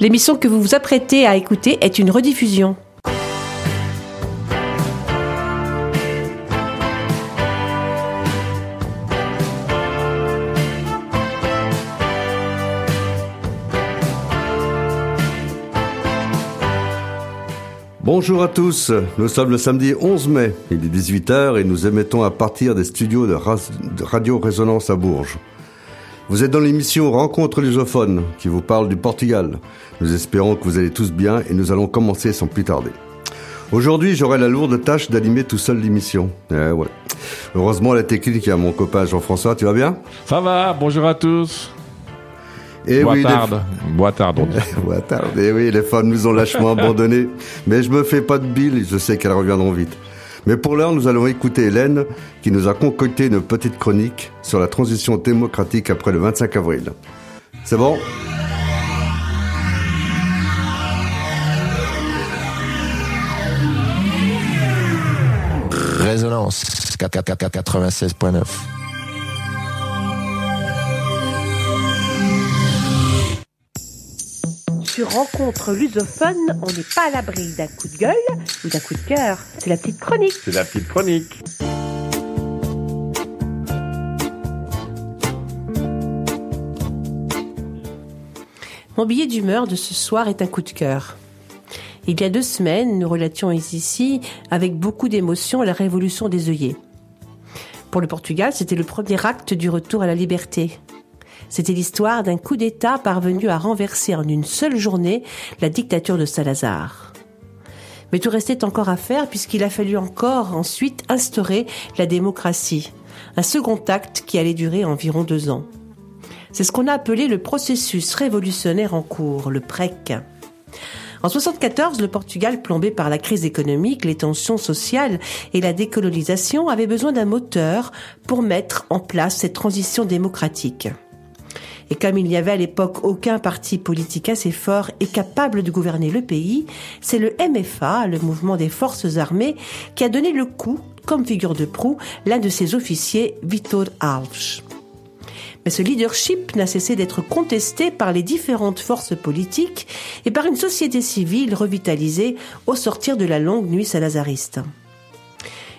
L'émission que vous vous apprêtez à écouter est une rediffusion. Bonjour à tous, nous sommes le samedi 11 mai, il est 18h et nous émettons à partir des studios de, Radio Résonance à Bourges. Vous êtes dans l'émission Rencontre lusophones qui vous parle du Portugal. Nous espérons que vous allez tous bien et nous allons commencer sans plus tarder. Aujourd'hui, j'aurai la lourde tâche d'animer tout seul l'émission. Eh ouais. Heureusement, la technique est à mon copain Jean-François, tu vas bien? Ça va, bonjour à tous. Et Bois oui, tarde. Bois tarde, on dit. les... Bois tarde. Et oui, les femmes nous ont lâchement abandonnés. Mais je me fais pas de bile, je sais qu'elles reviendront vite. Mais pour l'heure, nous allons écouter Hélène, qui nous a concocté une petite chronique sur la transition démocratique après le 25 avril. C'est bon? Résonance 96.9. Rencontre lusophone, on n'est pas à l'abri d'un coup de gueule ou d'un coup de cœur. C'est la petite chronique. C'est la petite chronique. Mon billet d'humeur de ce soir est un coup de cœur. Il y a deux semaines, nous relations ici, avec beaucoup d'émotion, la révolution des œillets. Pour le Portugal, c'était le premier acte du retour à la liberté. C'était l'histoire d'un coup d'État parvenu à renverser en une seule journée la dictature de Salazar. Mais tout restait encore à faire puisqu'il a fallu encore ensuite instaurer la démocratie, un second acte qui allait durer environ deux ans. C'est ce qu'on a appelé le processus révolutionnaire en cours, le PREC. En 74, le Portugal, plombé par la crise économique, les tensions sociales et la décolonisation, avait besoin d'un moteur pour mettre en place cette transition démocratique. Et comme il n'y avait à l'époque aucun parti politique assez fort et capable de gouverner le pays, c'est le MFA, le mouvement des forces armées, qui a donné le coup, comme figure de proue, l'un de ses officiers, Vitor Alves. Mais ce leadership n'a cessé d'être contesté par les différentes forces politiques et par une société civile revitalisée au sortir de la longue nuit salazariste.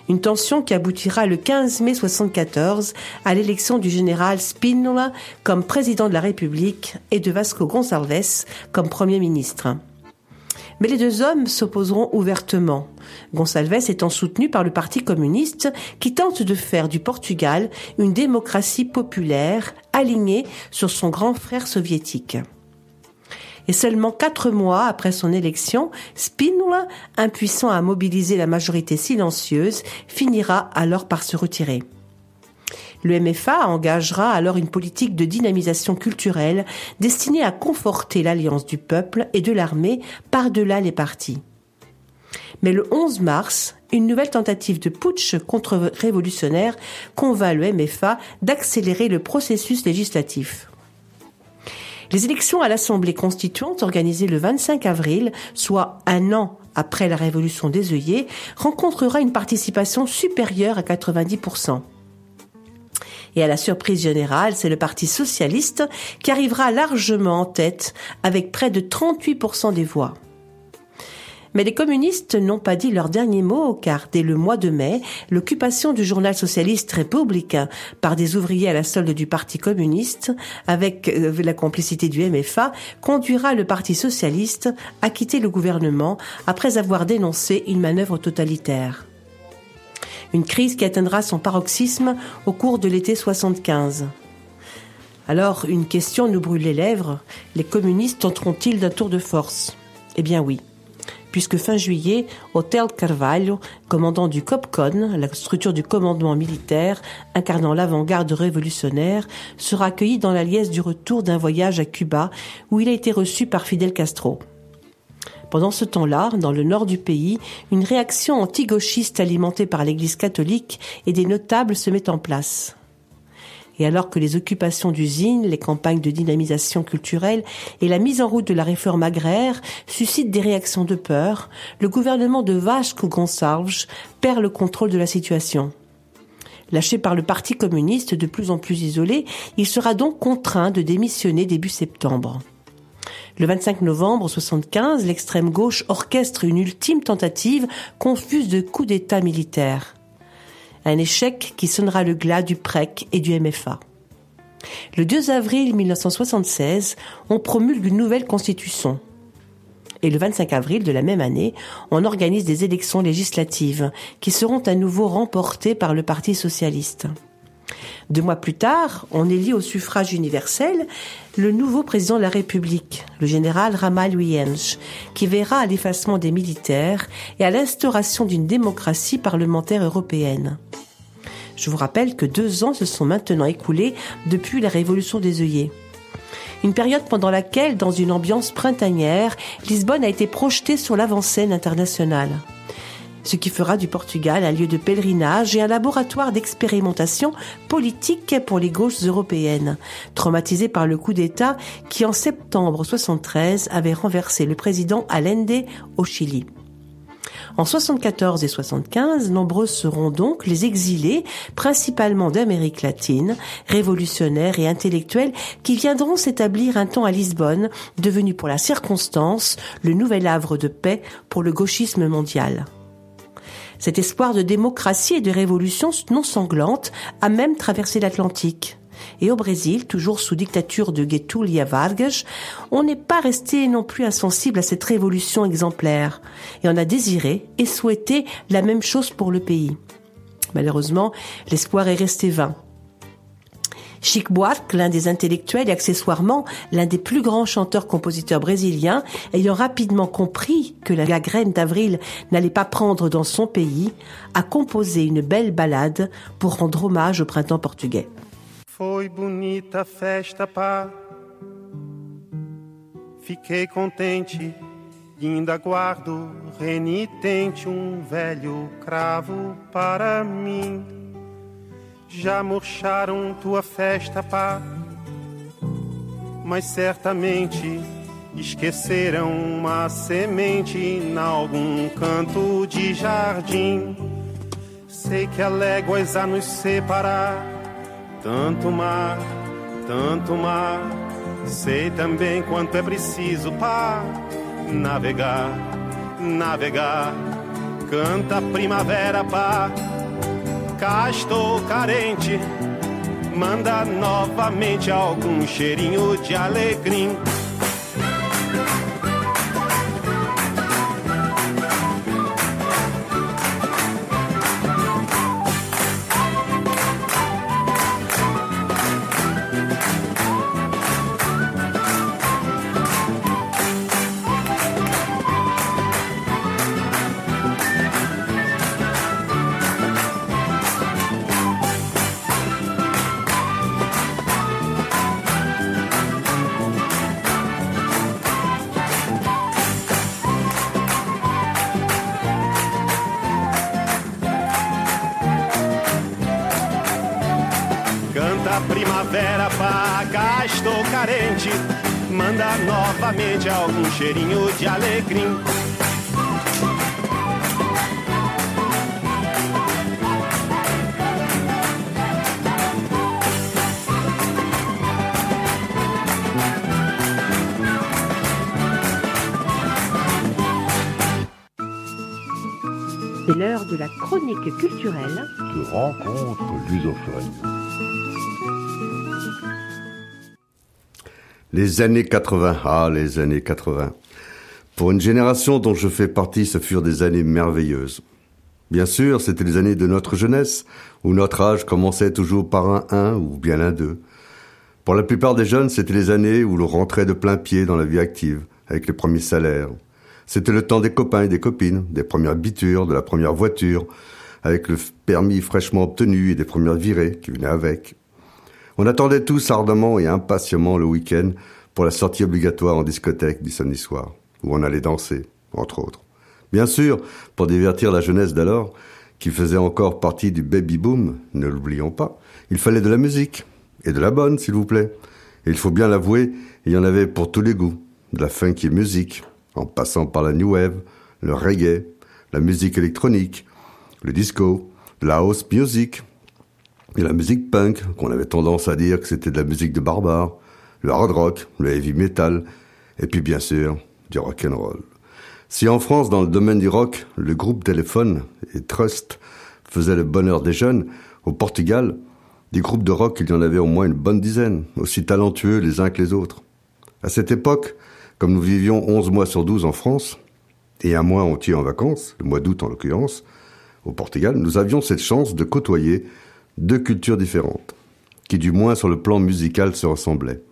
Une tension qui aboutira le 15 mai 74 à l'élection du général Spínola comme président de la République et de Vasco Gonçalves comme premier ministre. Mais les deux hommes s'opposeront ouvertement, Gonçalves étant soutenu par le Parti communiste qui tente de faire du Portugal une démocratie populaire alignée sur son grand frère soviétique. Et seulement quatre mois après son élection, Spínola, impuissant à mobiliser la majorité silencieuse, finira alors par se retirer. Le MFA engagera alors une politique de dynamisation culturelle destinée à conforter l'alliance du peuple et de l'armée par-delà les partis. Mais le 11 mars, une nouvelle tentative de putsch contre-révolutionnaire convainc le MFA d'accélérer le processus législatif. Les élections à l'Assemblée constituante organisées le 25 avril, soit un an après la révolution des œillets, rencontrera une participation supérieure à 90%. Et à la surprise générale, c'est le Parti socialiste qui arrivera largement en tête avec près de 38% des voix. Mais les communistes n'ont pas dit leur dernier mot car dès le mois de mai, l'occupation du journal socialiste républicain par des ouvriers à la solde du Parti communiste, avec euh, la complicité du MFA, conduira le Parti socialiste à quitter le gouvernement après avoir dénoncé une manœuvre totalitaire. Une crise qui atteindra son paroxysme au cours de l'été 75. Alors, une question nous brûle les lèvres. Les communistes tenteront-ils d'un tour de force? Eh bien oui puisque fin juillet, Hotel Carvalho, commandant du COPCON, la structure du commandement militaire incarnant l'avant-garde révolutionnaire, sera accueilli dans la liesse du retour d'un voyage à Cuba où il a été reçu par Fidel Castro. Pendant ce temps-là, dans le nord du pays, une réaction anti-gauchiste alimentée par l'Église catholique et des notables se met en place. Et alors que les occupations d'usines, les campagnes de dynamisation culturelle et la mise en route de la réforme agraire suscitent des réactions de peur, le gouvernement de Vasco Gonçalves perd le contrôle de la situation. Lâché par le Parti communiste de plus en plus isolé, il sera donc contraint de démissionner début septembre. Le 25 novembre 75, l'extrême gauche orchestre une ultime tentative confuse de coup d'État militaire. Un échec qui sonnera le glas du PREC et du MFA. Le 2 avril 1976, on promulgue une nouvelle constitution. Et le 25 avril de la même année, on organise des élections législatives qui seront à nouveau remportées par le Parti socialiste. Deux mois plus tard, on élit au suffrage universel le nouveau président de la République, le général Ramal Huyens, qui verra à l'effacement des militaires et à l'instauration d'une démocratie parlementaire européenne. Je vous rappelle que deux ans se sont maintenant écoulés depuis la révolution des œillets. Une période pendant laquelle, dans une ambiance printanière, Lisbonne a été projetée sur l'avant-scène internationale ce qui fera du Portugal un lieu de pèlerinage et un laboratoire d'expérimentation politique pour les gauches européennes, traumatisées par le coup d'État qui en septembre 73 avait renversé le président Allende au Chili. En 74 et 75, nombreux seront donc les exilés, principalement d'Amérique latine, révolutionnaires et intellectuels, qui viendront s'établir un temps à Lisbonne, devenu pour la circonstance le nouvel havre de paix pour le gauchisme mondial. Cet espoir de démocratie et de révolution non sanglante a même traversé l'Atlantique. Et au Brésil, toujours sous dictature de Getúlio Vargas, on n'est pas resté non plus insensible à cette révolution exemplaire. Et on a désiré et souhaité la même chose pour le pays. Malheureusement, l'espoir est resté vain. Chic Buarque, l'un des intellectuels et accessoirement l'un des plus grands chanteurs-compositeurs brésiliens, ayant rapidement compris que la graine d'avril n'allait pas prendre dans son pays, a composé une belle ballade pour rendre hommage au printemps portugais. Já murcharam tua festa, pá. Mas certamente esqueceram uma semente em algum canto de jardim. Sei que há léguas a nos separar, tanto mar, tanto mar. Sei também quanto é preciso para navegar, navegar. Canta primavera, pá cá estou carente. Manda novamente algum cheirinho de alegria. Alecrim. C'est l'heure de la chronique culturelle de rencontre lusophone. Les années 80, ah les années 80. Pour une génération dont je fais partie, ce furent des années merveilleuses. Bien sûr, c'était les années de notre jeunesse, où notre âge commençait toujours par un 1 ou bien un 2. Pour la plupart des jeunes, c'était les années où l'on rentrait de plein pied dans la vie active, avec les premiers salaires. C'était le temps des copains et des copines, des premières bitures, de la première voiture, avec le permis fraîchement obtenu et des premières virées qui venaient avec. On attendait tous ardemment et impatiemment le week-end pour la sortie obligatoire en discothèque du samedi soir, où on allait danser, entre autres. Bien sûr, pour divertir la jeunesse d'alors, qui faisait encore partie du baby-boom, ne l'oublions pas, il fallait de la musique, et de la bonne, s'il vous plaît. Et il faut bien l'avouer, il y en avait pour tous les goûts, de la funky musique, en passant par la new wave, le reggae, la musique électronique, le disco, la house music, et la musique punk, qu'on avait tendance à dire que c'était de la musique de barbares, le hard rock, le heavy metal, Et puis bien sûr, du rock'n'roll. Si en France, dans le domaine du rock, le groupe Téléphone et Trust faisaient le bonheur des jeunes, au Portugal, des groupes de rock, il y en avait au moins une bonne dizaine, aussi talentueux les uns que les autres. À cette époque, comme nous vivions 11 mois sur 12 en France, et un mois entier en vacances, le mois d'août en l'occurrence, au Portugal, nous avions cette chance de côtoyer deux cultures différentes, qui du moins sur le plan musical se ressemblaient.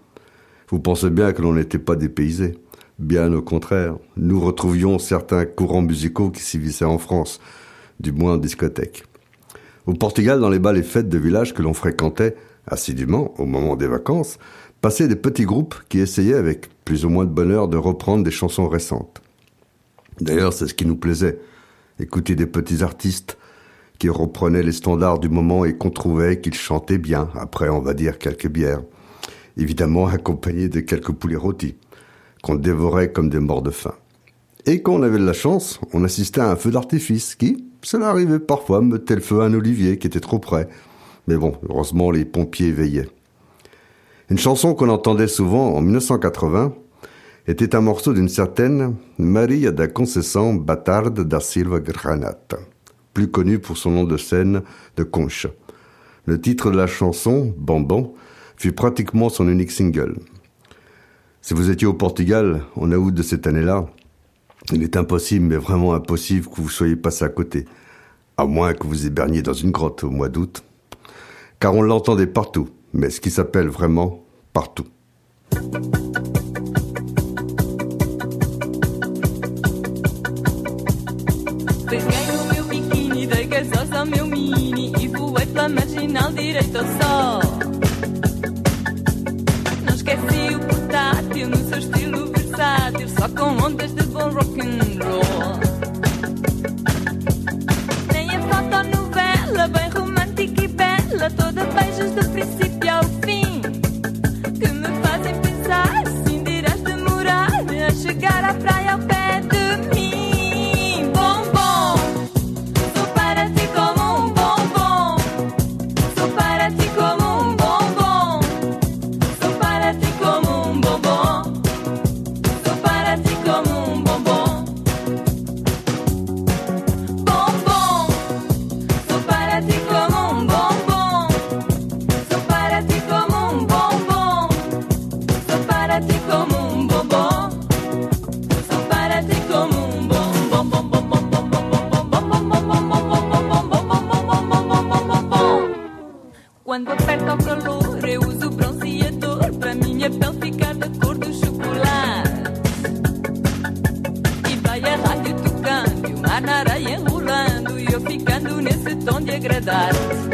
Vous pensez bien que l'on n'était pas dépaysés. Bien au contraire, nous retrouvions certains courants musicaux qui s'y vissaient en France, du moins en discothèque. Au Portugal, dans les bals et fêtes de village que l'on fréquentait assidûment au moment des vacances, passaient des petits groupes qui essayaient avec plus ou moins de bonheur de reprendre des chansons récentes. D'ailleurs, c'est ce qui nous plaisait, écouter des petits artistes qui reprenaient les standards du moment et qu'on trouvait qu'ils chantaient bien, après on va dire quelques bières, évidemment accompagnés de quelques poulets rôtis, qu'on dévorait comme des morts de faim. Et quand on avait de la chance, on assistait à un feu d'artifice qui, cela arrivait parfois, mettait le feu à un olivier qui était trop près. Mais bon, heureusement, les pompiers veillaient. Une chanson qu'on entendait souvent en 1980 était un morceau d'une certaine Maria da Conceição Batarde da Silva Granata, plus connue pour son nom de scène de Concha. Le titre de la chanson, Bonbon, fut pratiquement son unique single. Si vous étiez au Portugal en août de cette année-là, il est impossible, mais vraiment impossible que vous soyez passé à côté, à moins que vous héberniez dans une grotte au mois d'août, car on l'entendait partout, mais ce qui s'appelle vraiment partout. O portátil no seu estilo versátil, só com ondas de bom rock and roll. that.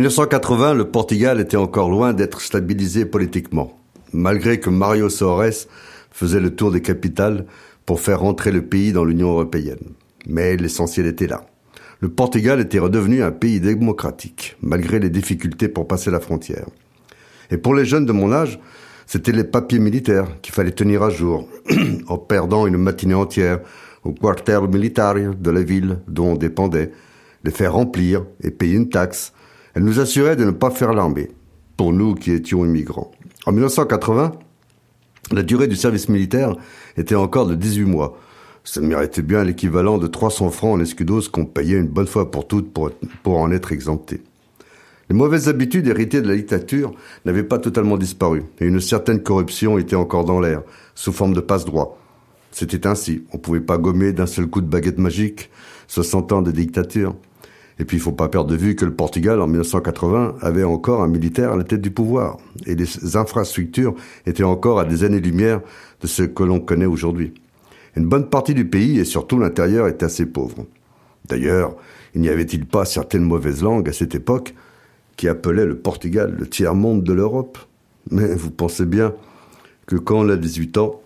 1980, le Portugal était encore loin d'être stabilisé politiquement, malgré que Mario Soares faisait le tour des capitales pour faire rentrer le pays dans l'Union européenne. Mais l'essentiel était là. Le Portugal était redevenu un pays démocratique, malgré les difficultés pour passer la frontière. Et pour les jeunes de mon âge, c'était les papiers militaires qu'il fallait tenir à jour, en perdant une matinée entière au quartier militaire de la ville dont on dépendait, les faire remplir et payer une taxe. Elle nous assurait de ne pas faire l'armée, pour nous qui étions immigrants. En 1980, la durée du service militaire était encore de 18 mois. Ça méritait bien l'équivalent de 300 francs en escudos qu'on payait une bonne fois pour toutes pour, pour en être exempté. Les mauvaises habitudes héritées de la dictature n'avaient pas totalement disparu, et une certaine corruption était encore dans l'air, sous forme de passe-droit. C'était ainsi, on pouvait pas gommer d'un seul coup de baguette magique 60 ans de dictature. Et puis il faut pas perdre de vue que le Portugal, en 1980, avait encore un militaire à la tête du pouvoir, et les infrastructures étaient encore à des années-lumière de ce que l'on connaît aujourd'hui. Une bonne partie du pays, et surtout l'intérieur, est assez pauvre. D'ailleurs, il n'y avait-il pas certaines mauvaises langues à cette époque qui appelaient le Portugal le tiers-monde de l'Europe? Mais vous pensez bien que quand on a 18 ans,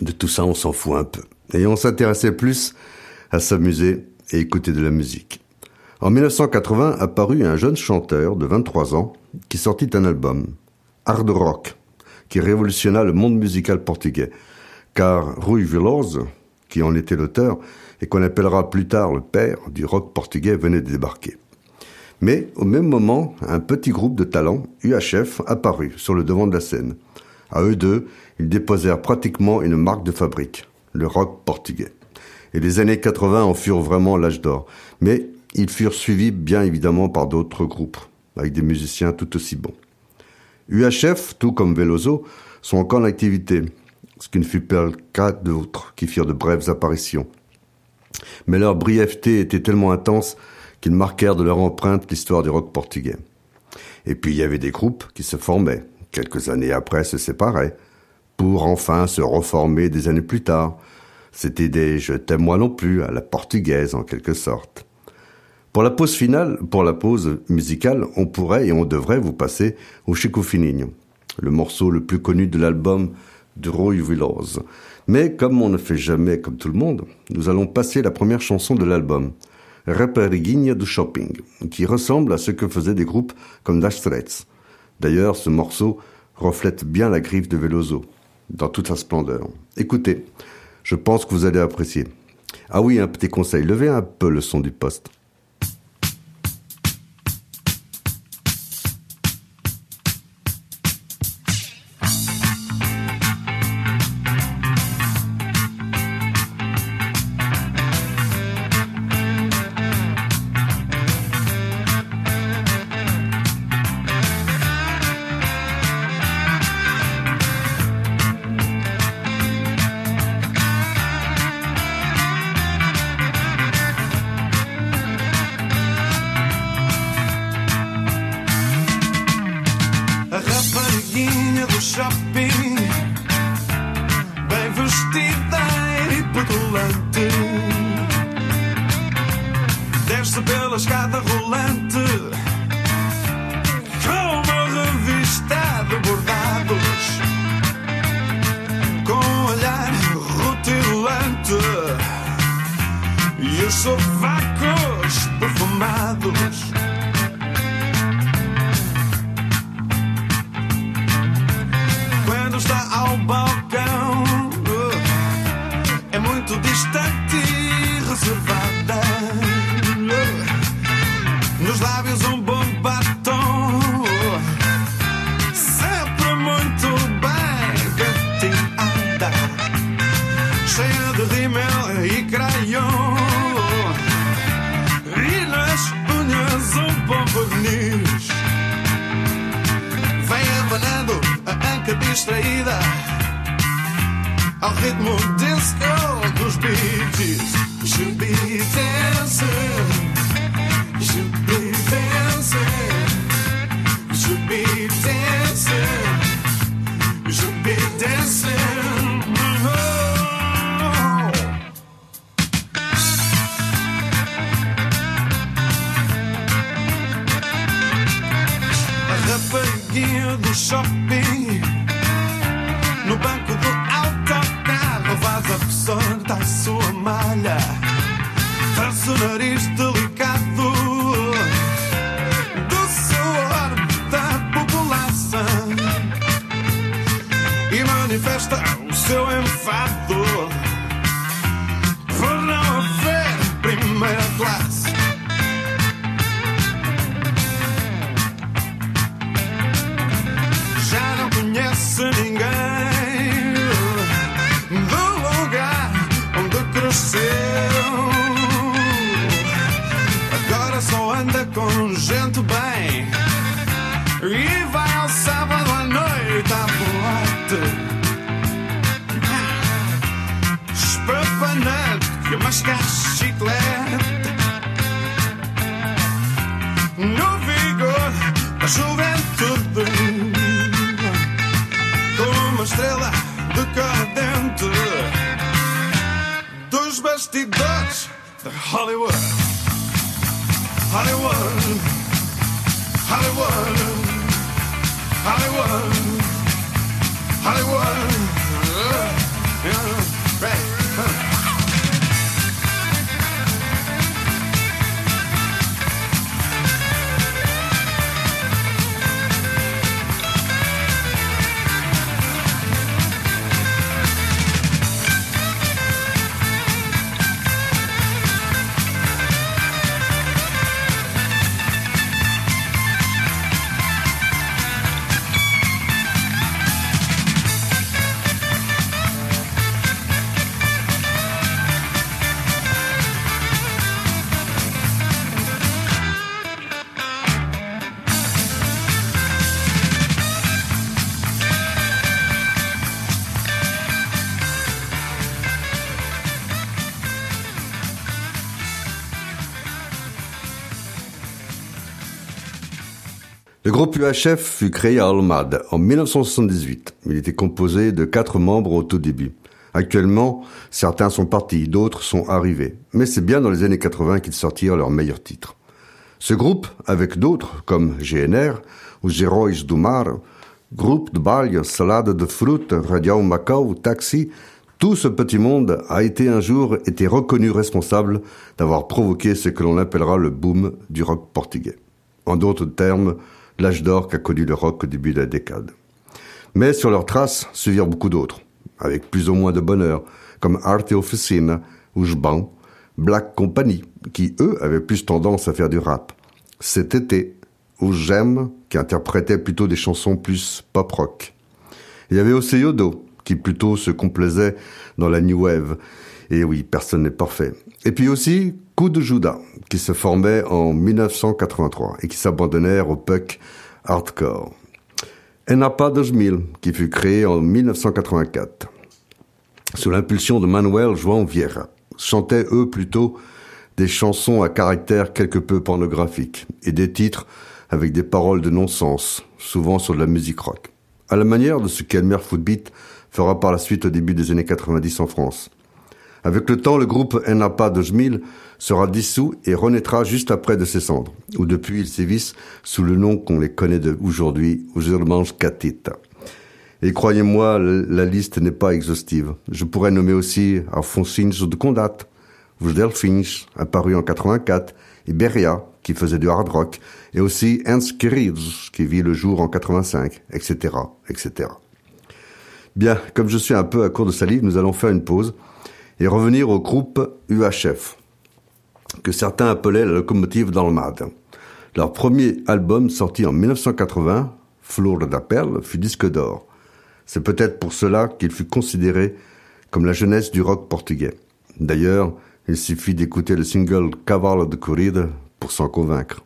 de tout ça on s'en fout un peu. Et on s'intéressait plus à s'amuser et écouter de la musique. En 1980 apparut un jeune chanteur de 23 ans qui sortit un album, Hard Rock, qui révolutionna le monde musical portugais car Rui Veloso, qui en était l'auteur et qu'on appellera plus tard le père du rock portugais, venait de débarquer. Mais au même moment, un petit groupe de talents, UHF, apparut sur le devant de la scène. À eux deux, ils déposèrent pratiquement une marque de fabrique, le rock portugais. Et les années 80 en furent vraiment l'âge d'or. Mais ils furent suivis bien évidemment par d'autres groupes, avec des musiciens tout aussi bons. UHF, tout comme Veloso, sont encore en activité, ce qui ne fut pas le cas d'autres qui firent de brèves apparitions. Mais leur brièveté était tellement intense qu'ils marquèrent de leur empreinte l'histoire du rock portugais. Et puis il y avait des groupes qui se formaient, quelques années après se séparaient, pour enfin se reformer des années plus tard. C'était des je t'aime moi non plus à la portugaise en quelque sorte. Pour la pause finale, pour la pause musicale, on pourrait et on devrait vous passer au Chico Fininho, le morceau le plus connu de l'album de Roy Willows. Mais comme on ne fait jamais comme tout le monde, nous allons passer la première chanson de l'album, Rapariguinha du Shopping, qui ressemble à ce que faisaient des groupes comme Dash Straits. D'ailleurs, ce morceau reflète bien la griffe de Veloso, dans toute sa splendeur. Écoutez, je pense que vous allez apprécier. Ah oui, un petit conseil, levez un peu le son du poste. up o seu enfado Hollywood, Le groupe UHF fut créé à Almad en 1978. Il était composé de quatre membres au tout début. Actuellement, certains sont partis, d'autres sont arrivés. Mais c'est bien dans les années 80 qu'ils sortirent leurs meilleurs titres. Ce groupe, avec d'autres comme GNR ou Gerois do Mar, groupe de balle, salade de fruits, radio Macau, taxi, tout ce petit monde a été un jour été reconnu responsable d'avoir provoqué ce que l'on appellera le boom du rock portugais. En d'autres termes, l'âge d'or qu'a connu le rock au début de la décade. Mais sur leurs traces suivirent beaucoup d'autres, avec plus ou moins de bonheur, comme Arte Officina ou Jban, Black Company, qui eux avaient plus tendance à faire du rap. Cet été, ou J'aime, qui interprétait plutôt des chansons plus pop rock. Il y avait aussi Yodo, qui plutôt se complaisait dans la new wave. Et oui, personne n'est parfait. Et puis aussi Coup de Judas, qui se formait en 1983 et qui s'abandonnèrent au punk hardcore. Enapa 2000, qui fut créé en 1984, sous l'impulsion de Manuel João Vieira, chantaient eux plutôt des chansons à caractère quelque peu pornographique et des titres avec des paroles de non-sens, souvent sur de la musique rock. À la manière de ce qu'Elmer Footbeat fera par la suite au début des années 90 en France. Avec le temps, le groupe Enapa 2000 sera dissous et renaîtra juste après de ses cendres, où depuis ils sévissent sous le nom qu'on les connaît aujourd'hui, Irmãos Catita. Et croyez-moi, la liste n'est pas exhaustive. Je pourrais nommer aussi Alfonsinhos de Condat, Delfins, apparu en 84, et Beria, qui faisait du hard rock, et aussi Ernst Queridos, qui vit le jour en 85, etc., etc. Bien, comme je suis un peu à court de salive, nous allons faire une pause et revenir au groupe UHF, que certains appelaient la locomotive dans le mad. Leur premier album sorti en 1980, Flor da Perle, fut disque d'or. C'est peut-être pour cela qu'il fut considéré comme la jeunesse du rock portugais. D'ailleurs, il suffit d'écouter le single Cavalo de Corrida pour s'en convaincre.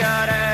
A julgar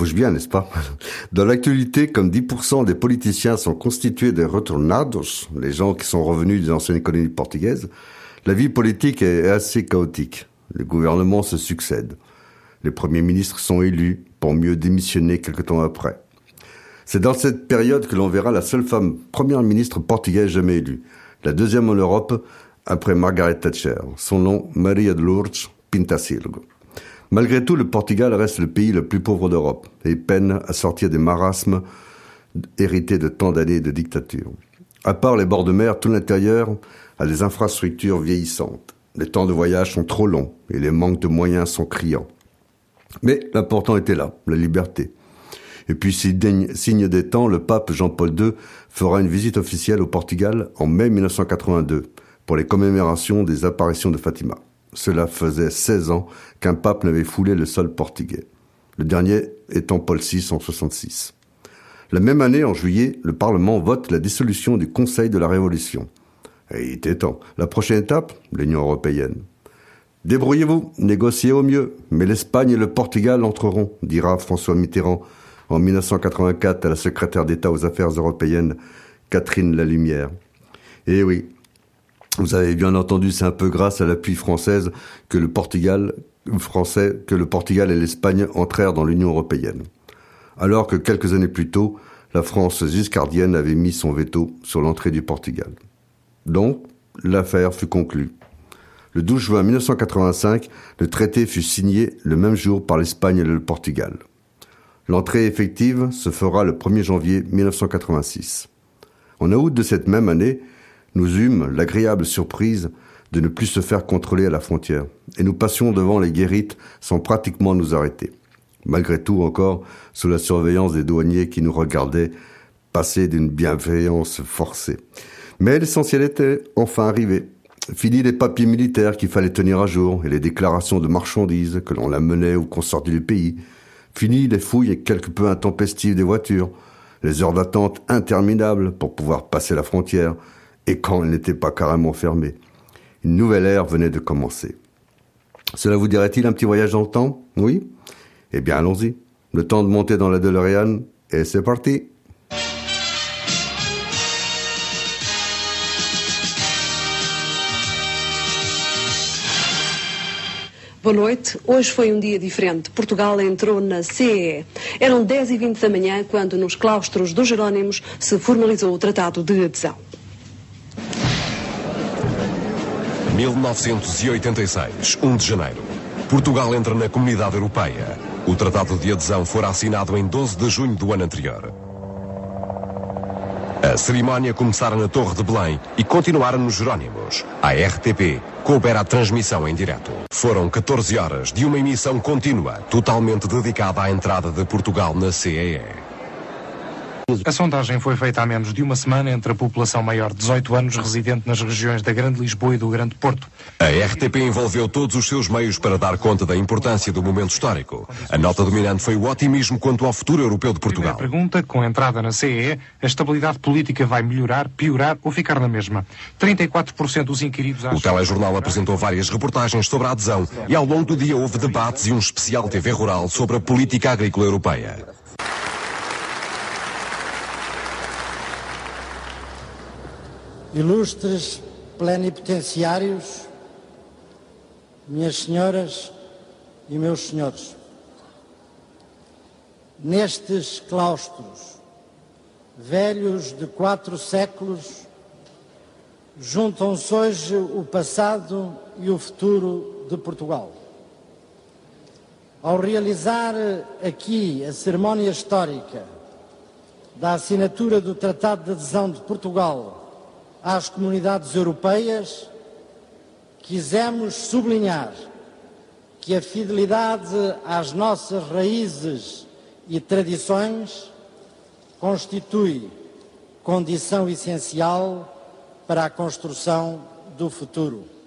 bouge bien, n'est-ce pas? Dans l'actualité, comme 10% des politiciens sont constitués de retornados, les gens qui sont revenus des anciennes colonies portugaises, la vie politique est assez chaotique. Les gouvernements se succèdent. Les premiers ministres sont élus pour mieux démissionner quelque temps après. C'est dans cette période que l'on verra la seule femme première ministre portugaise jamais élue, la deuxième en Europe après Margaret Thatcher. Son nom, Maria de Lourdes Pintasilgo. Malgré tout, le Portugal reste le pays le plus pauvre d'Europe et peine à sortir des marasmes hérités de tant d'années de dictature. À part les bords de mer, tout l'intérieur a des infrastructures vieillissantes. Les temps de voyage sont trop longs et les manques de moyens sont criants. Mais l'important était là, la liberté. Et puis, signe signe des temps, le pape Jean-Paul II fera une visite officielle au Portugal en mai 1982 pour les commémorations des apparitions de Fatima. Cela faisait 16 ans qu'un pape n'avait foulé le sol portugais. Le dernier étant Paul VI en 66. La même année, en juillet, le Parlement vote la dissolution du Conseil de la Révolution. Et il était temps. La prochaine étape, l'Union européenne. Débrouillez-vous, négociez au mieux, mais l'Espagne et le Portugal entreront, dira François Mitterrand en 1984 à la secrétaire d'État aux Affaires européennes, Catherine Lalumière. Et oui, vous avez bien entendu, c'est un peu grâce à l'appui française que le Portugal, français, que le Portugal et l'Espagne entrèrent dans l'Union européenne. Alors que quelques années plus tôt, la France giscardienne avait mis son veto sur l'entrée du Portugal. Donc, l'affaire fut conclue. Le 12 juin 1985, le traité fut signé le même jour par l'Espagne et le Portugal. L'entrée effective se fera le 1er janvier 1986. En août de cette même année, nous eûmes l'agréable surprise de ne plus se faire contrôler à la frontière, et nous passions devant les guérites sans pratiquement nous arrêter. Malgré tout encore, sous la surveillance des douaniers qui nous regardaient passer d'une bienveillance forcée. Mais l'essentiel était enfin arrivé. Fini les papiers militaires qu'il fallait tenir à jour et les déclarations de marchandises que l'on la menait ou qu'on sortait du pays. Fini les fouilles quelque peu intempestives des voitures, les heures d'attente interminables pour pouvoir passer la frontière, et quand elle n'était pas carrément fermée. Une nouvelle ère venait de commencer. Cela vous dirait-il un petit voyage dans le temps? Oui Eh bien, allons-y. Le temps de monter dans la DeLorean, et c'est parti Boa noite. Hoje foi um dia diferente. Portugal entrou na CEE. Eram 10 e 20 da manhã quando nos claustros dos Jerónimos se formalizou o Tratado de Adesão. 1986, 1 de janeiro. Portugal entra na Comunidade Europeia. O Tratado de Adesão fora assinado em 12 de junho do ano anterior. A cerimónia começara na Torre de Belém e continuara nos Jerónimos. A RTP coubera a transmissão em direto. Foram 14 horas de uma emissão contínua, totalmente dedicada à entrada de Portugal na CEE. A sondagem foi feita há menos de uma semana entre a população maior de 18 anos residente nas regiões da Grande Lisboa e do Grande Porto. A RTP envolveu todos os seus meios para dar conta da importância do momento histórico. A nota dominante foi o otimismo quanto ao futuro europeu de Portugal. Pergunta, com a entrada na CEE, a estabilidade política vai melhorar, piorar ou ficar na mesma? 34% dos inquiridos acham... O telejornal apresentou várias reportagens sobre a adesão e ao longo do dia houve debates e um especial TV Rural sobre a política agrícola europeia. Ilustres plenipotenciários, minhas senhoras e meus senhores, nestes claustros, velhos de quatro séculos, juntam-se hoje o passado e o futuro de Portugal. Ao realizar aqui a cerimónia histórica da assinatura do Tratado de Adesão de Portugal às comunidades europeias, quisemos sublinhar que a fidelidade às nossas raízes e tradições constitui condição essencial para a construção do futuro.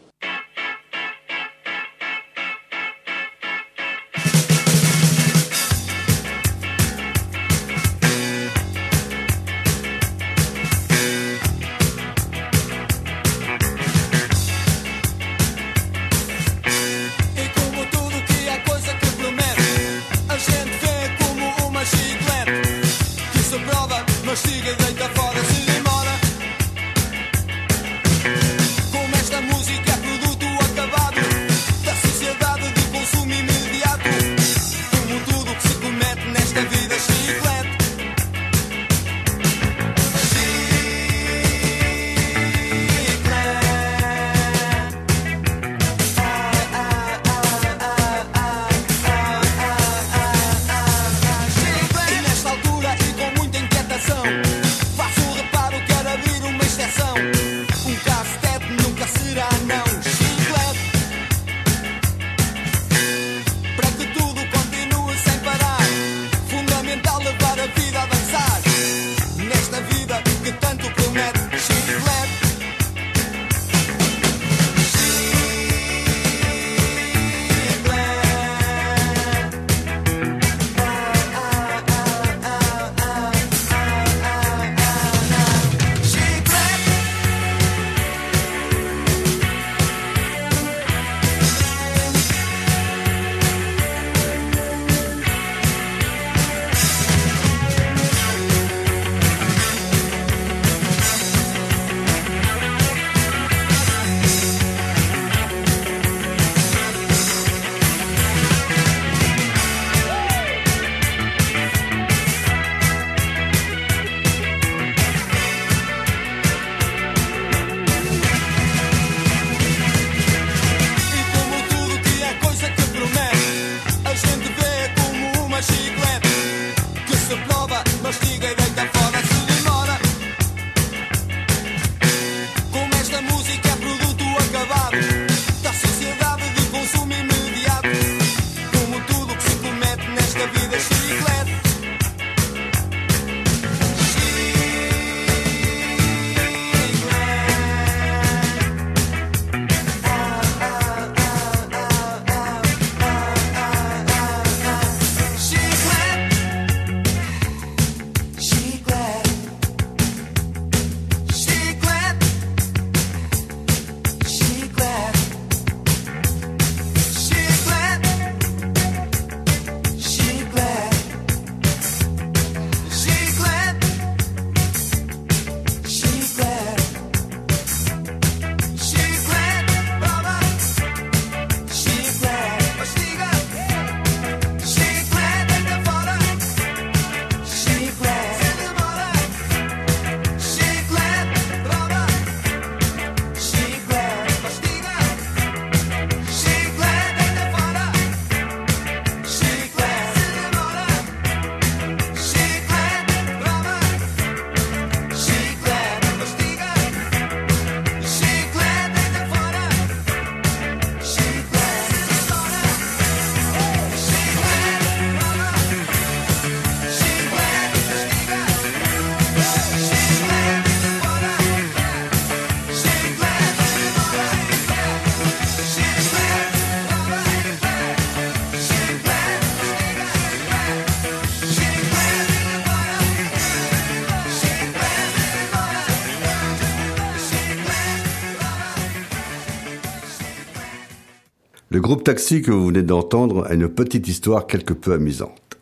Groupe Taxi que vous venez d'entendre a une petite histoire quelque peu amusante.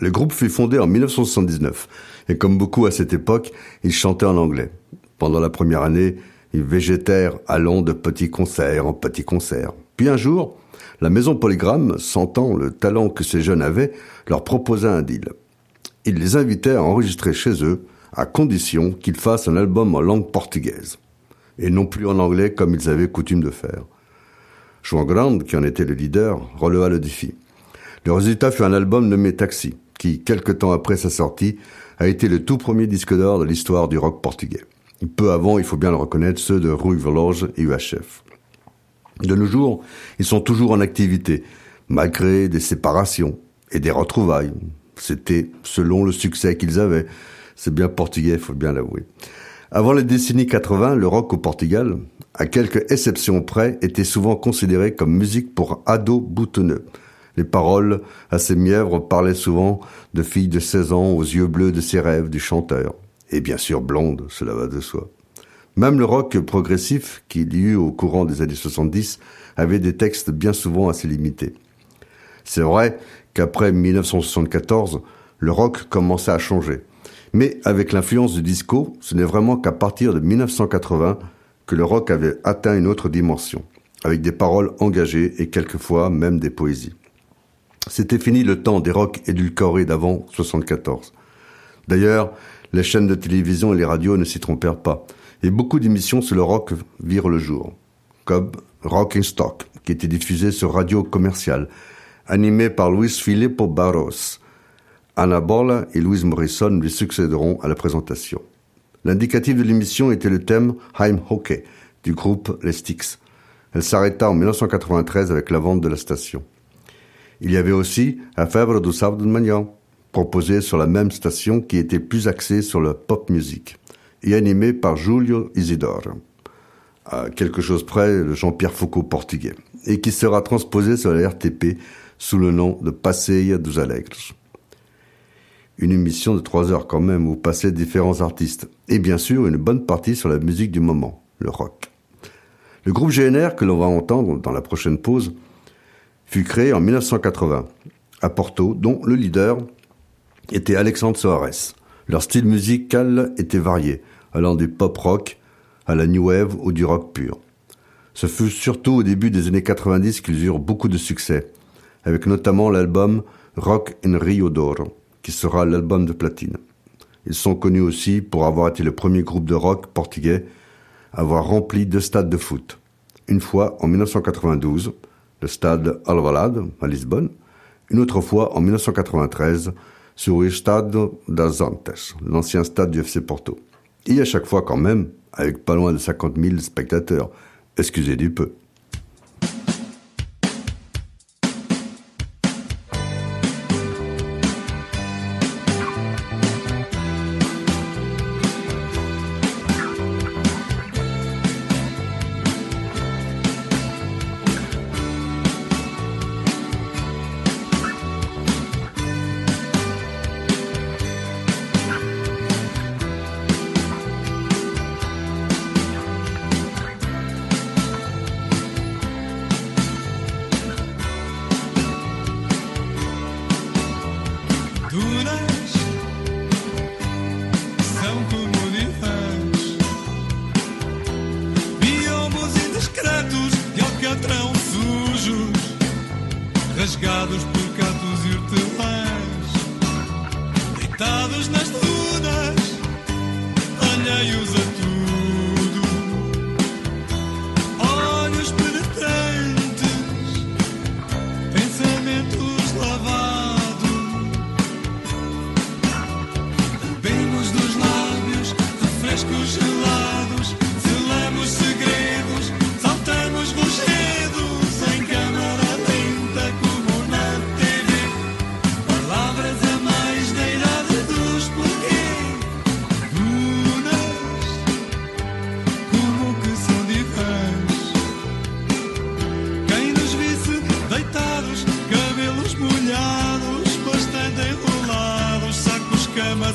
Le groupe fut fondé en 1979 et comme beaucoup à cette époque, ils chantaient en anglais. Pendant la première année, ils végétèrent allant de petits concerts en petits concerts. Puis un jour, la maison Polygram, sentant le talent que ces jeunes avaient, leur proposa un deal. Ils les invitaient à enregistrer chez eux, à condition qu'ils fassent un album en langue portugaise, et non plus en anglais comme ils avaient coutume de faire. João Grande, qui en était le leader, releva le défi. Le résultat fut un album nommé Taxi, qui, quelque temps après sa sortie, a été le tout premier disque d'or de l'histoire du rock portugais. Peu avant, il faut bien le reconnaître, ceux de Rui Veloz et UHF. De nos jours, ils sont toujours en activité, malgré des séparations et des retrouvailles. C'était selon le succès qu'ils avaient. C'est bien portugais, il faut bien l'avouer. Avant les décennies 80, le rock au Portugal, à quelques exceptions près, était souvent considéré comme musique pour ados boutonneux. Les paroles assez mièvres parlaient souvent de filles de 16 ans aux yeux bleus de ses rêves du chanteur. Et bien sûr blondes, cela va de soi. Même le rock progressif qu'il y eut au courant des années 70 avait des textes bien souvent assez limités. C'est vrai qu'après 1974, le rock commençait à changer. Mais avec l'influence du disco, ce n'est vraiment qu'à partir de 1980 que le rock avait atteint une autre dimension, avec des paroles engagées et quelquefois même des poésies. C'était fini le temps des rocks édulcorés d'avant 74. D'ailleurs, les chaînes de télévision et les radios ne s'y trompèrent pas, et beaucoup d'émissions sur le rock virent le jour, comme Rock in Stock, qui était diffusé sur radio commerciale, animé par Luis Filippo Barros. Anna Borla et Louise Morrison lui succéderont à la présentation. L'indicatif de l'émission était le thème Heim Hockey du groupe Les Sticks. Elle s'arrêta en 1993 avec la vente de la station. Il y avait aussi A Febre do Sábado de Manhã, proposé sur la même station qui était plus axée sur la pop music et animé par Julio Isidore, à quelque chose près le Jean-Pierre Foucault portugais, et qui sera transposé sur la RTP sous le nom de Passeia dos Alegres. Une émission de trois heures quand même où passaient différents artistes, et bien sûr une bonne partie sur la musique du moment, le rock. Le groupe GNR que l'on va entendre dans la prochaine pause fut créé en 1980 à Porto, dont le leader était Alexandre Soares. Leur style musical était varié, allant du pop rock à la new wave ou du rock pur. Ce fut surtout au début des années 90 qu'ils eurent beaucoup de succès, avec notamment l'album Rock in Rio d'Oro, qui sera l'album de platine. Ils sont connus aussi pour avoir été le premier groupe de rock portugais à avoir rempli deux stades de foot. Une fois en 1992, le stade Alvalade à Lisbonne, une autre fois en 1993 sur le stade das Antes, l'ancien stade du FC Porto. Et à chaque fois quand même, avec pas loin de 50 000 spectateurs. Excusez du peu.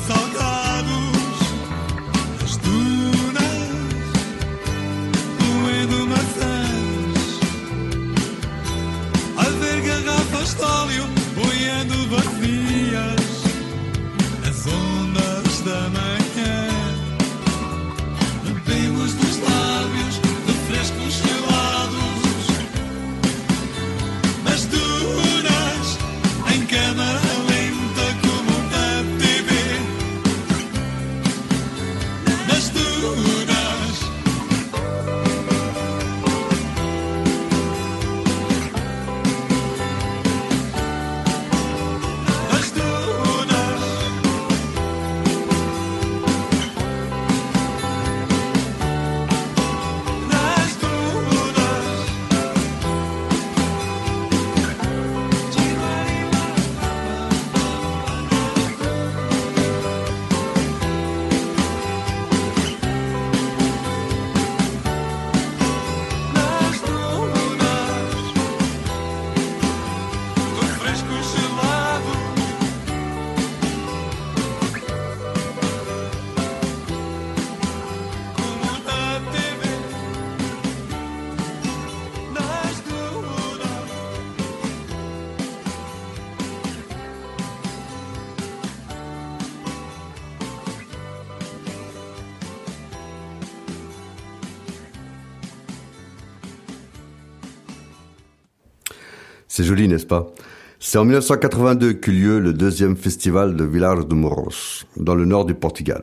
corazón. Joli, n'est-ce pas? C'est en 1982 qu'eut lieu le deuxième festival de Village de Moros, dans le nord du Portugal.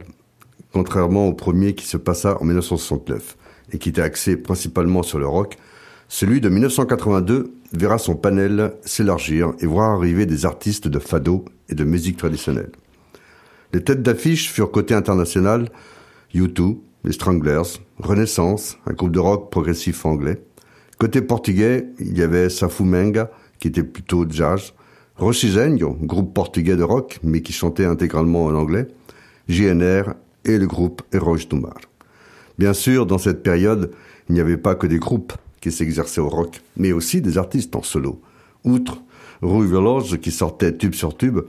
Contrairement au premier qui se passa en 1969 et qui était axé principalement sur le rock, celui de 1982 verra son panel s'élargir et voir arriver des artistes de fado et de musique traditionnelle. Les têtes d'affiche furent côté international U2, les Stranglers, Renaissance, un groupe de rock progressif anglais. Côté portugais, il y avait Safu Menga, qui était plutôt jazz, Rochigenho, groupe portugais de rock, mais qui chantait intégralement en anglais, JNR et le groupe Heróis do Mar. Bien sûr, dans cette période, il n'y avait pas que des groupes qui s'exerçaient au rock, mais aussi des artistes en solo. Outre Rui Veloz qui sortait tube sur tube,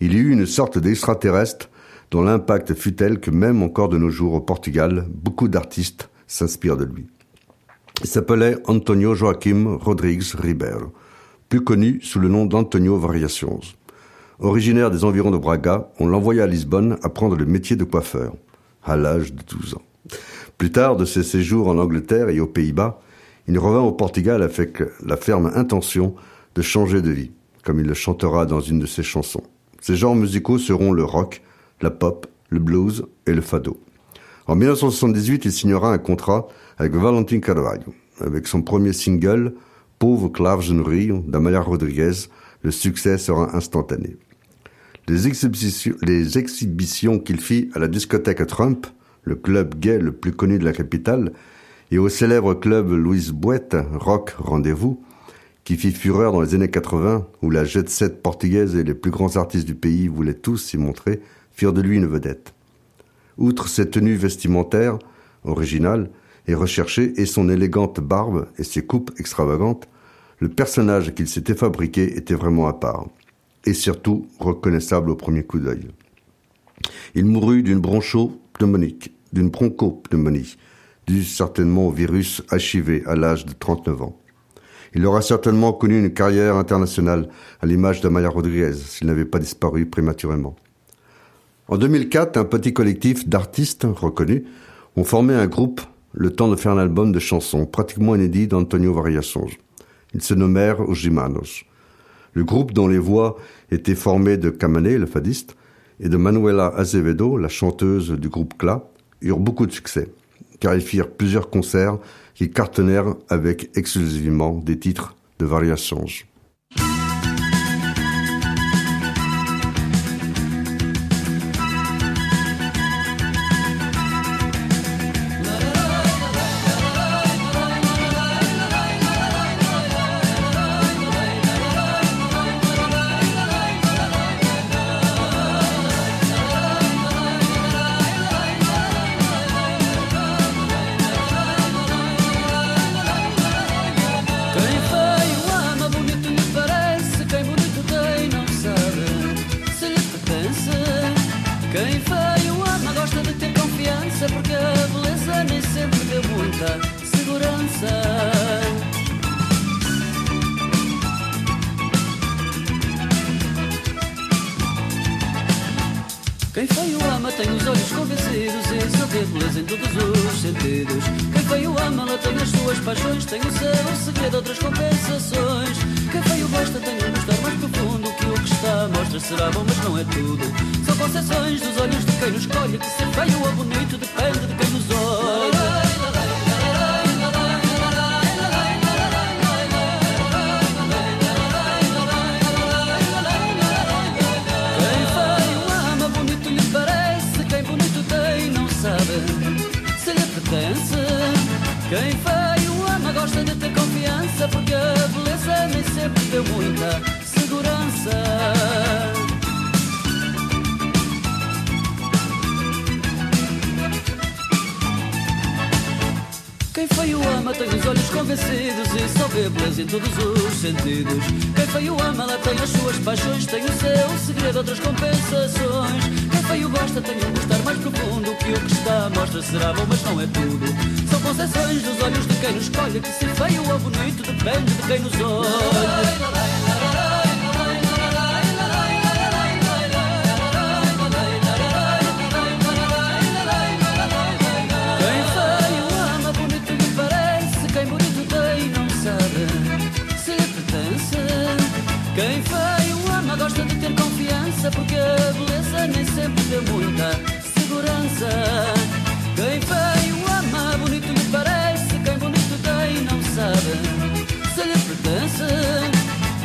il y eut une sorte d'extraterrestre dont l'impact fut tel que même encore de nos jours au Portugal, beaucoup d'artistes s'inspirent de lui. Il s'appelait Antonio Joaquim Rodrigues Ribeiro, plus connu sous le nom d'Antonio Variations. Originaire des environs de Braga, on l'envoya à Lisbonne apprendre le métier de coiffeur, à l'âge de 12 ans. Plus tard, de ses séjours en Angleterre et aux Pays-Bas, il revint au Portugal avec la ferme intention de changer de vie, comme il le chantera dans une de ses chansons. Ses genres musicaux seront le rock, la pop, le blues et le fado. En 1978, il signera un contrat avec Valentin Carvalho. Avec son premier single, Pauvre Clave no Rio, d'Amalia Rodriguez, le succès sera instantané. Les exhibitions, les exhibitions qu'il fit à la discothèque Trump, le club gay le plus connu de la capitale, et au célèbre club Louise Bouette, Rock Rendez-vous, qui fit fureur dans les années 80, où la jet set portugaise et les plus grands artistes du pays voulaient tous s'y montrer, firent de lui une vedette. Outre ses tenues vestimentaires, originales et recherchées, et son élégante barbe et ses coupes extravagantes, le personnage qu'il s'était fabriqué était vraiment à part, et surtout reconnaissable au premier coup d'œil. Il mourut d'une broncho-pneumonique, d'une bronchopneumonie, due certainement au virus HIV à l'âge de 39 ans. Il aura certainement connu une carrière internationale à l'image d'Amaya Rodriguez s'il n'avait pas disparu prématurément. En 2004, un petit collectif d'artistes reconnus ont formé un groupe le temps de faire un album de chansons pratiquement inédit d'Antonio Variações. Ils se nommèrent Os Gimanos. Le groupe dont les voix étaient formées de Camané, le fadiste, et de Manuela Azevedo, la chanteuse du groupe Cla, eurent beaucoup de succès, car ils firent plusieurs concerts qui cartonnèrent avec exclusivement des titres de Variações. you were bonito de pele feio ama tem os olhos convencidos e só vê beleza em todos os sentidos. Quem feio ama, ela tem as suas paixões, tem o seu segredo, outras compensações. Quem feio gosta tem um gostar mais profundo que o que está mostra será bom, mas não é tudo. São concessões dos olhos de quem nos escolhe, que se feio ou bonito depende de quem nos olha. Porque a beleza nem sempre deu muita segurança. Quem feio ama, bonito lhe parece. Quem bonito tem, não sabe se lhe pertence.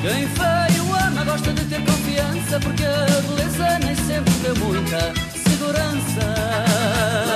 Quem feio ama, gosta de ter confiança. Porque a beleza nem sempre deu muita segurança.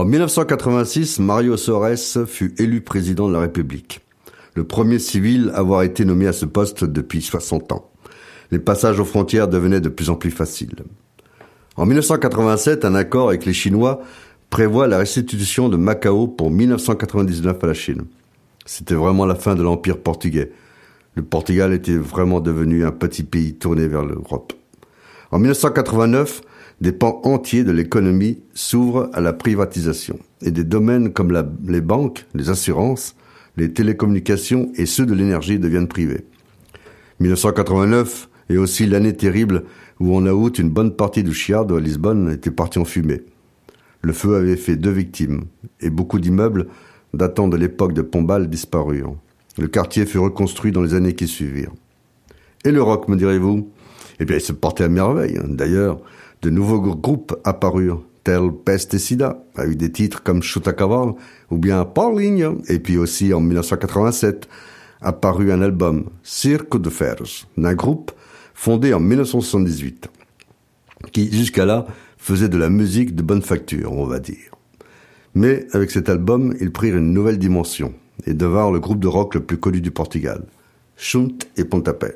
En 1986, Mario Soares fut élu président de la République. Le premier civil à avoir été nommé à ce poste depuis 60 ans. Les passages aux frontières devenaient de plus en plus faciles. En 1987, un accord avec les Chinois prévoit la restitution de Macao pour 1999 à la Chine. C'était vraiment la fin de l'Empire portugais. Le Portugal était vraiment devenu un petit pays tourné vers l'Europe. En 1989, des pans entiers de l'économie s'ouvrent à la privatisation et des domaines comme les banques, les assurances, les télécommunications et ceux de l'énergie deviennent privés. 1989 est aussi l'année terrible où en août une bonne partie du Chiado à Lisbonne était partie en fumée. Le feu avait fait deux victimes et beaucoup d'immeubles datant de l'époque de Pombal disparurent. Le quartier fut reconstruit dans les années qui suivirent. Et le rock, me direz-vous? Eh bien, il se portait à merveille. D'ailleurs, de nouveaux gr- groupes apparurent, tels Peste et Sida, avec des titres comme Chuta Caval ou bien Paulinho. Et puis aussi, en 1987, apparut un album, Cirque de Ferros, d'un groupe fondé en 1978, qui jusqu'à là faisait de la musique de bonne facture, on va dire. Mais avec cet album, ils prirent une nouvelle dimension et devinrent le groupe de rock le plus connu du Portugal, Chunt et Pontapé.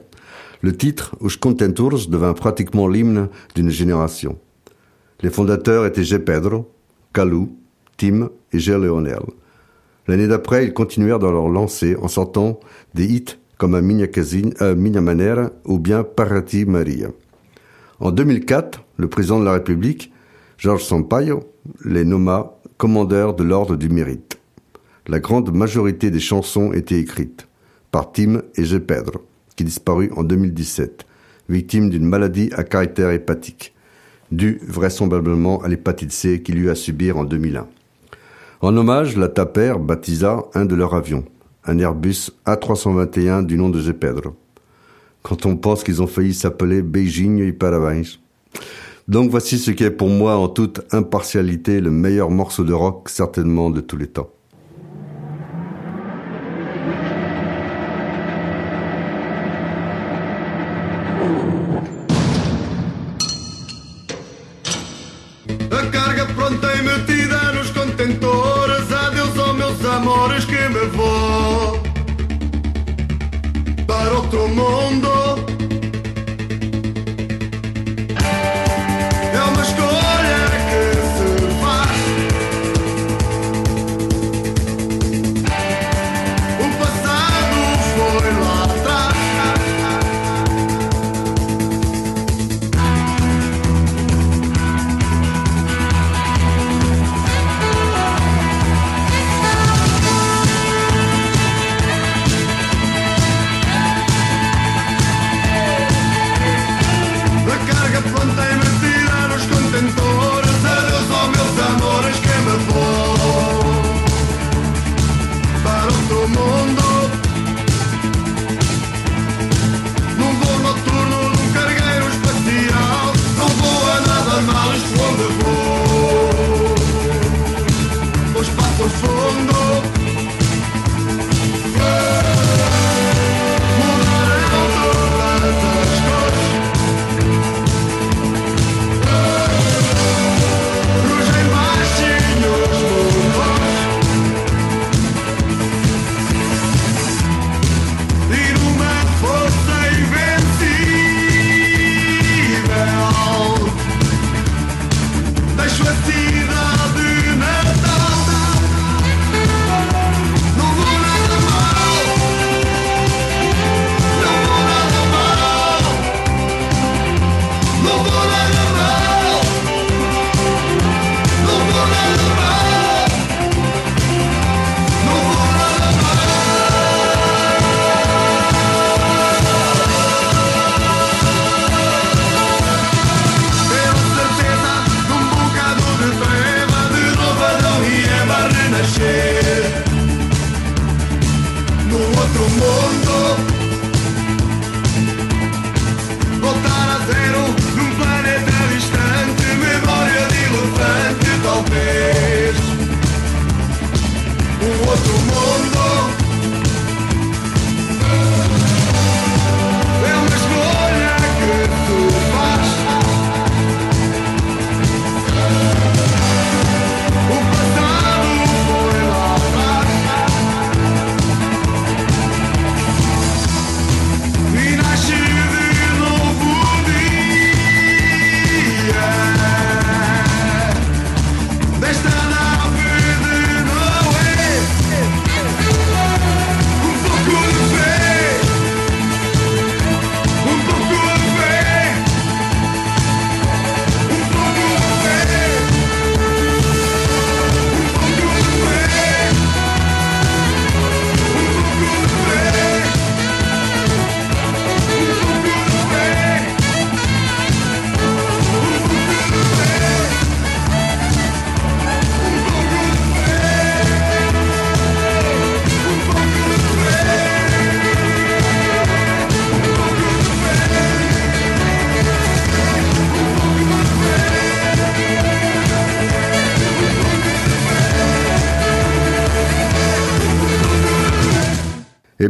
Le titre, Os devint pratiquement l'hymne d'une génération. Les fondateurs étaient G. Pedro, Calu, Tim et G. Leonel. L'année d'après, ils continuèrent dans leur lancée en sortant des hits comme A Minha, euh, Manera ou bien Parati Maria. En 2004, le président de la République, Georges Sampaio, les nomma commandeurs de l'Ordre du Mérite. La grande majorité des chansons étaient écrites par Tim et G. Pedro, qui disparut en 2017, victime d'une maladie à caractère hépatique, due vraisemblablement à l'hépatite C qu'il eut à subir en 2001. En hommage, la TAPER baptisa un de leurs avions, un Airbus A321 du nom de G. Pedro. Quand on pense qu'ils ont failli s'appeler Beijing et Parabéns. Donc voici ce qui est pour moi en toute impartialité le meilleur morceau de rock certainement de tous les temps.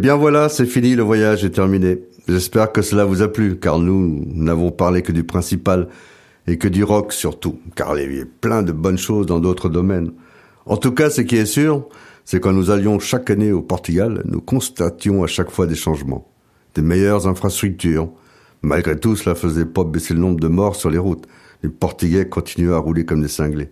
Bien voilà, c'est fini, le voyage est terminé. J'espère que cela vous a plu, car nous n'avons parlé que du principal et que du rock surtout, car il y a plein de bonnes choses dans d'autres domaines. En tout cas, ce qui est sûr, c'est quand nous allions chaque année au Portugal, nous constations à chaque fois des changements, des meilleures infrastructures. Malgré tout, cela faisait pas baisser le nombre de morts sur les routes. Les Portugais continuaient à rouler comme des cinglés.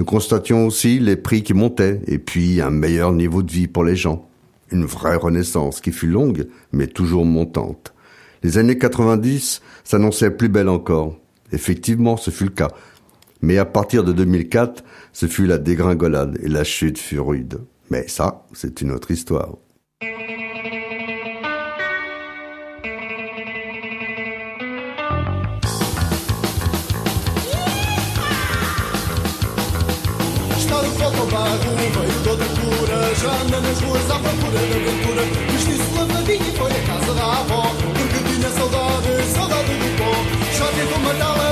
Nous constations aussi les prix qui montaient, et puis un meilleur niveau de vie pour les gens. Une vraie renaissance qui fut longue, mais toujours montante. Les années 90 s'annonçaient plus belles encore. Effectivement, ce fut le cas. Mais à partir de 2004, ce fut la dégringolade et la chute fut rude. Mais ça, c'est une autre histoire. Já anda nas ruas à procura da aventura. Vestiu-se lavadinho e foi à casa da avó. Porque tinha saudade, saudade do pó. Já tentou matá-la,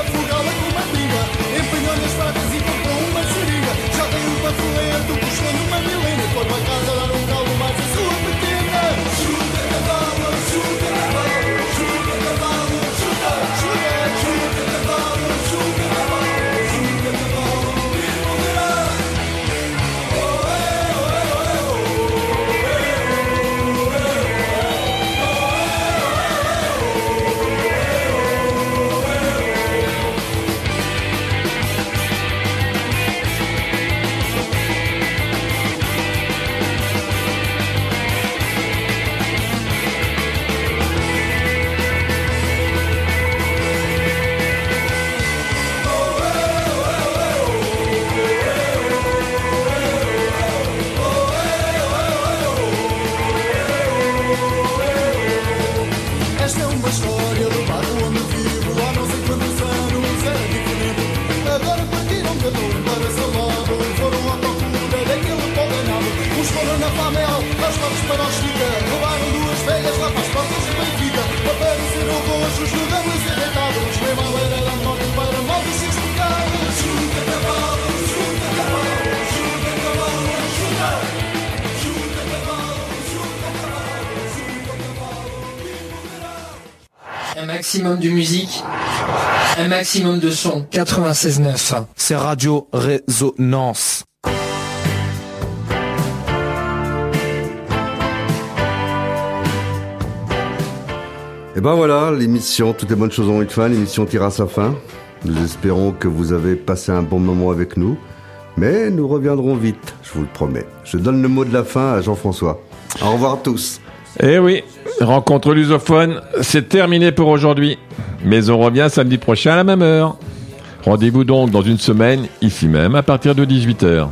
maximum de musique, un maximum de son. 96.9. C'est Radio Résonance. Et ben voilà, l'émission Toutes les bonnes choses ont une fin, l'émission tire à sa fin. Nous espérons que vous avez passé un bon moment avec nous. Mais nous reviendrons vite, je vous le promets. Je donne le mot de la fin à Jean-François. Au revoir à tous. Eh oui, rencontre lusophone, c'est terminé pour aujourd'hui. Mais on revient samedi prochain à la même heure. Rendez-vous donc dans une semaine, ici même, à partir de 18h.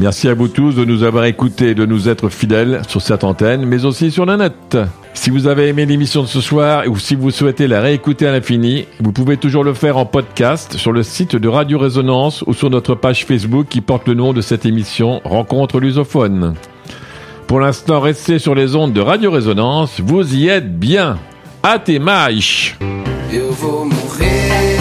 Merci à vous tous de nous avoir écoutés et de nous être fidèles sur cette antenne, mais aussi sur la net. Si vous avez aimé l'émission de ce soir ou si vous souhaitez la réécouter à l'infini, vous pouvez toujours le faire en podcast sur le site de Radio Résonance ou sur notre page Facebook qui porte le nom de cette émission Rencontre lusophone. Pour l'instant, restez sur les ondes de Radio Résonance, vous y êtes bien. Vou morrer,